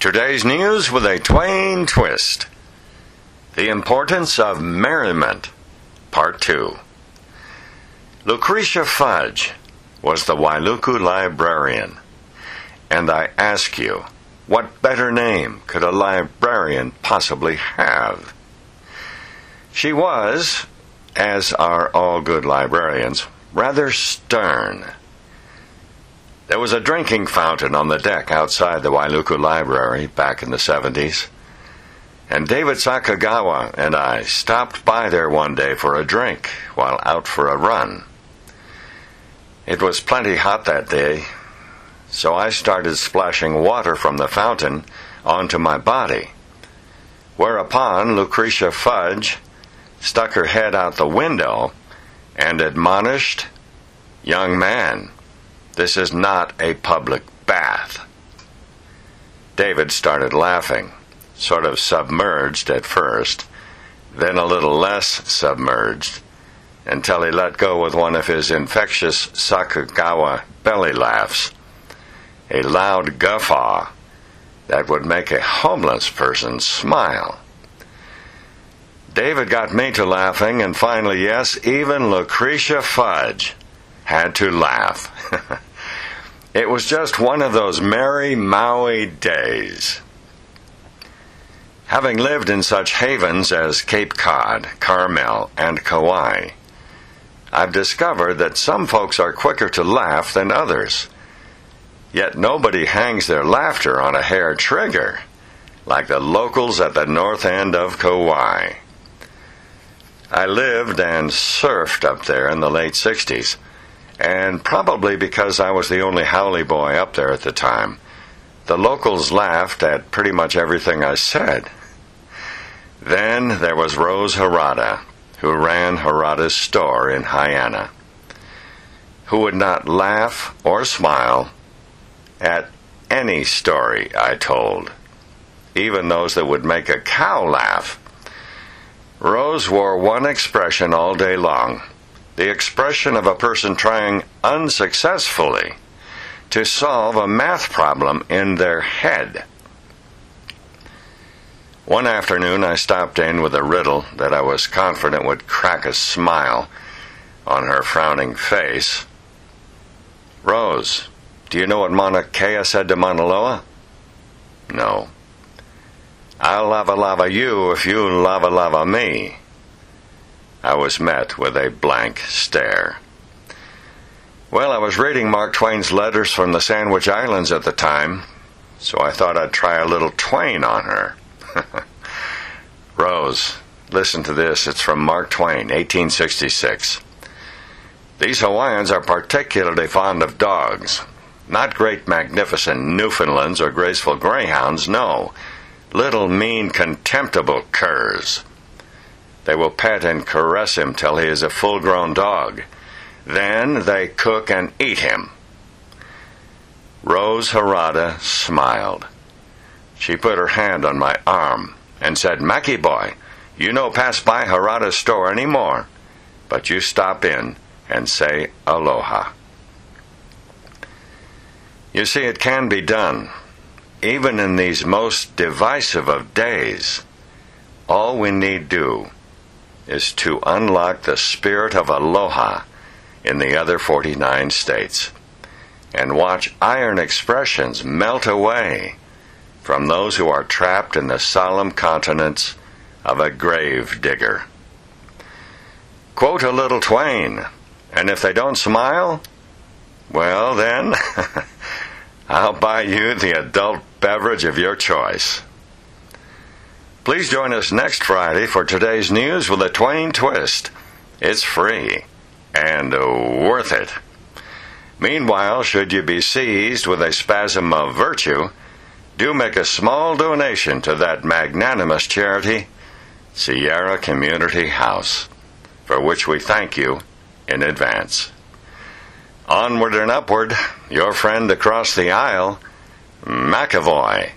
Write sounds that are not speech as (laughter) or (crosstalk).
Today's news with a Twain twist. The importance of merriment, part two. Lucretia Fudge was the Wailuku librarian. And I ask you, what better name could a librarian possibly have? She was, as are all good librarians, rather stern. There was a drinking fountain on the deck outside the Wailuku Library back in the 70s. And David Sakagawa and I stopped by there one day for a drink while out for a run. It was plenty hot that day, so I started splashing water from the fountain onto my body. Whereupon Lucretia Fudge stuck her head out the window and admonished, Young man, this is not a public bath. David started laughing, sort of submerged at first, then a little less submerged, until he let go with one of his infectious Sakagawa belly laughs, a loud guffaw that would make a homeless person smile. David got me to laughing, and finally, yes, even Lucretia Fudge had to laugh. (laughs) It was just one of those merry Maui days. Having lived in such havens as Cape Cod, Carmel, and Kauai, I've discovered that some folks are quicker to laugh than others. Yet nobody hangs their laughter on a hair trigger, like the locals at the north end of Kauai. I lived and surfed up there in the late 60s and probably because I was the only haole boy up there at the time, the locals laughed at pretty much everything I said. Then there was Rose Harada, who ran Harada's store in Haena, who would not laugh or smile at any story I told, even those that would make a cow laugh. Rose wore one expression all day long the expression of a person trying unsuccessfully to solve a math problem in their head. One afternoon, I stopped in with a riddle that I was confident would crack a smile on her frowning face. Rose, do you know what Mauna Kea said to Mauna Loa? No. I'll lava lava you if you lava lava me. I was met with a blank stare. Well, I was reading Mark Twain's letters from the Sandwich Islands at the time, so I thought I'd try a little Twain on her. (laughs) Rose, listen to this. It's from Mark Twain, 1866. These Hawaiians are particularly fond of dogs. Not great, magnificent Newfoundlands or graceful greyhounds, no. Little, mean, contemptible curs. They will pet and caress him till he is a full grown dog. Then they cook and eat him. Rose Harada smiled. She put her hand on my arm and said, Mackie boy, you no pass by Harada's store any more, but you stop in and say aloha. You see, it can be done, even in these most divisive of days. All we need do is to unlock the spirit of aloha in the other 49 states and watch iron expressions melt away from those who are trapped in the solemn countenance of a grave digger. Quote a little Twain, and if they don't smile, well then, (laughs) I'll buy you the adult beverage of your choice. Please join us next Friday for today's news with a Twain twist. It's free and worth it. Meanwhile, should you be seized with a spasm of virtue, do make a small donation to that magnanimous charity, Sierra Community House, for which we thank you in advance. Onward and upward, your friend across the aisle, McAvoy.